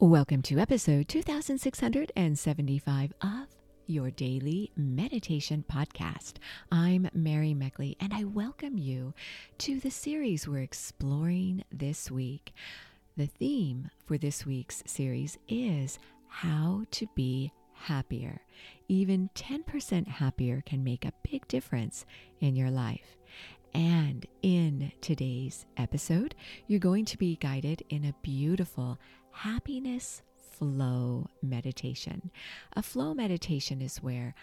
Welcome to episode 2675 of your daily meditation podcast. I'm Mary Meckley, and I welcome you to the series we're exploring this week. The theme for this week's series is how to be happier. Even 10% happier can make a big difference in your life. And in today's episode, you're going to be guided in a beautiful happiness flow meditation. A flow meditation is where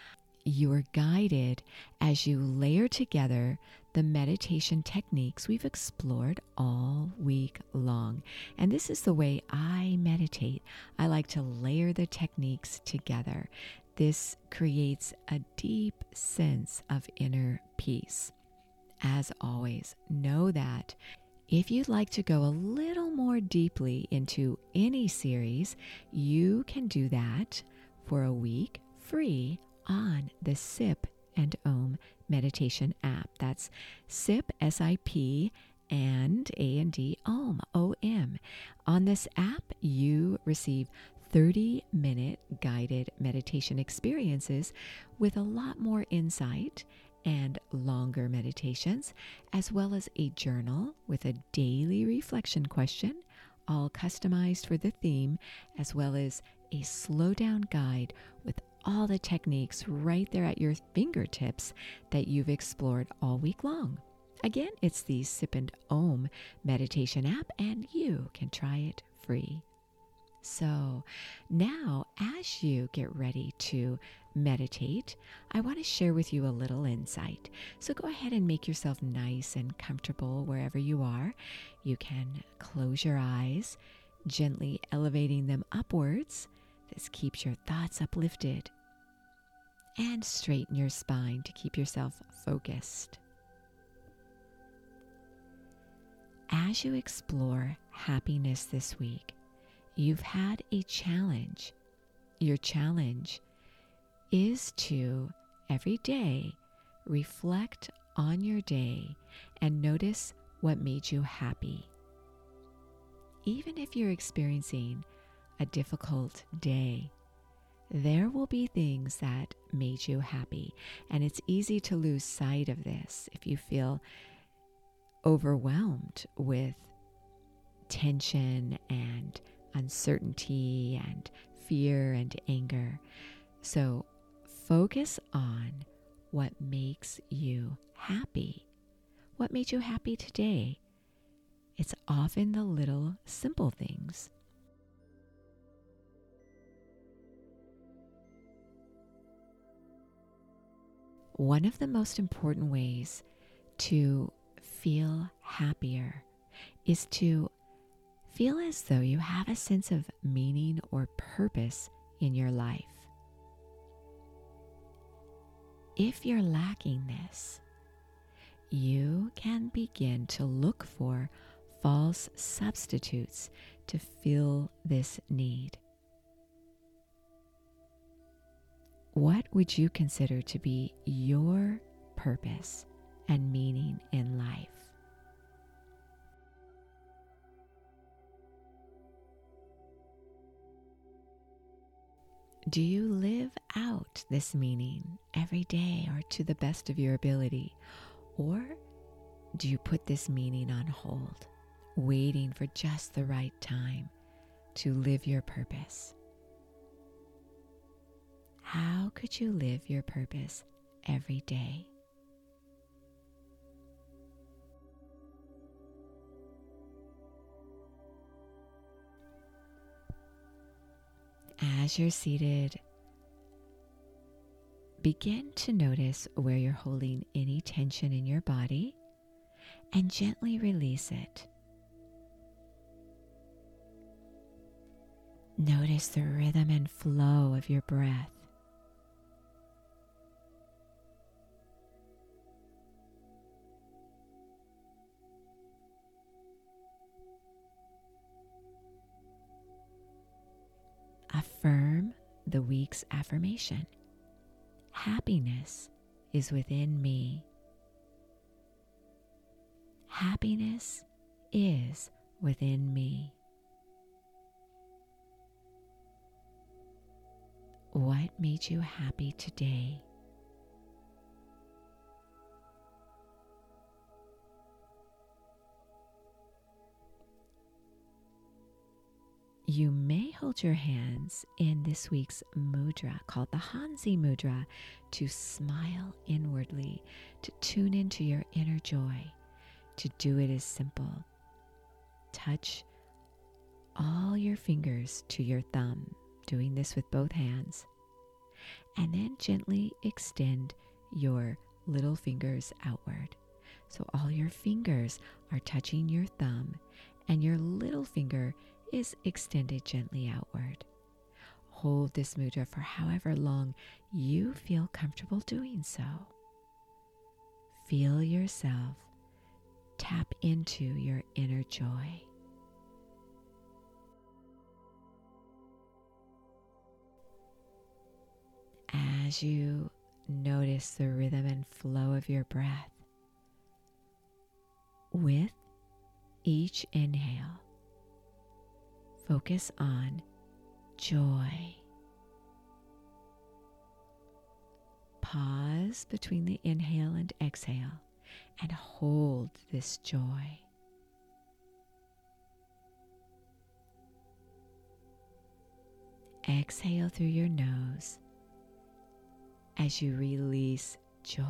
you are guided as you layer together the meditation techniques we've explored all week long. And this is the way I meditate. I like to layer the techniques together. This creates a deep sense of inner peace. As always, know that if you'd like to go a little more deeply into any series, you can do that for a week free on the SIP and OM meditation app. That's SIP, S I P, and A and D, OM, O M. On this app, you receive 30 minute guided meditation experiences with a lot more insight and longer meditations, as well as a journal with a daily reflection question, all customized for the theme, as well as a slow down guide with all the techniques right there at your fingertips that you've explored all week long. Again, it's the Sip and Om meditation app, and you can try it free. So now, as you get ready to meditate, I want to share with you a little insight. So go ahead and make yourself nice and comfortable wherever you are. You can close your eyes, gently elevating them upwards. This keeps your thoughts uplifted. And straighten your spine to keep yourself focused. As you explore happiness this week, you've had a challenge. Your challenge is to every day reflect on your day and notice what made you happy. Even if you're experiencing a difficult day, there will be things that made you happy. And it's easy to lose sight of this if you feel overwhelmed with tension and uncertainty and fear and anger. So focus on what makes you happy. What made you happy today? It's often the little simple things. One of the most important ways to feel happier is to feel as though you have a sense of meaning or purpose in your life. If you're lacking this, you can begin to look for false substitutes to fill this need. What would you consider to be your purpose and meaning in life? Do you live out this meaning every day or to the best of your ability? Or do you put this meaning on hold, waiting for just the right time to live your purpose? How could you live your purpose every day? As you're seated, begin to notice where you're holding any tension in your body and gently release it. Notice the rhythm and flow of your breath. the week's affirmation Happiness is within me. Happiness is within me. What made you happy today? You may your hands in this week's mudra called the Hansi Mudra to smile inwardly, to tune into your inner joy. To do it is simple. Touch all your fingers to your thumb, doing this with both hands, and then gently extend your little fingers outward. So all your fingers are touching your thumb, and your little finger is extended gently outward. Hold this mudra for however long you feel comfortable doing so. Feel yourself tap into your inner joy. As you notice the rhythm and flow of your breath, with each inhale, Focus on joy. Pause between the inhale and exhale and hold this joy. Exhale through your nose as you release joy.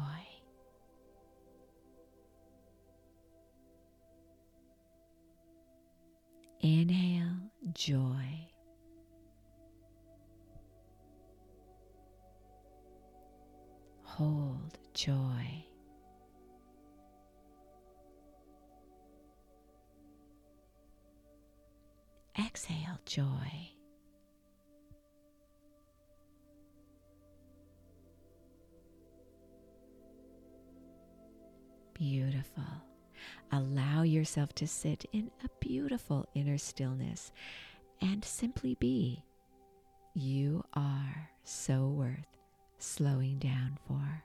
Inhale joy. Hold joy. Exhale joy. Beautiful. Allow yourself to sit in a beautiful inner stillness and simply be. You are so worth slowing down for.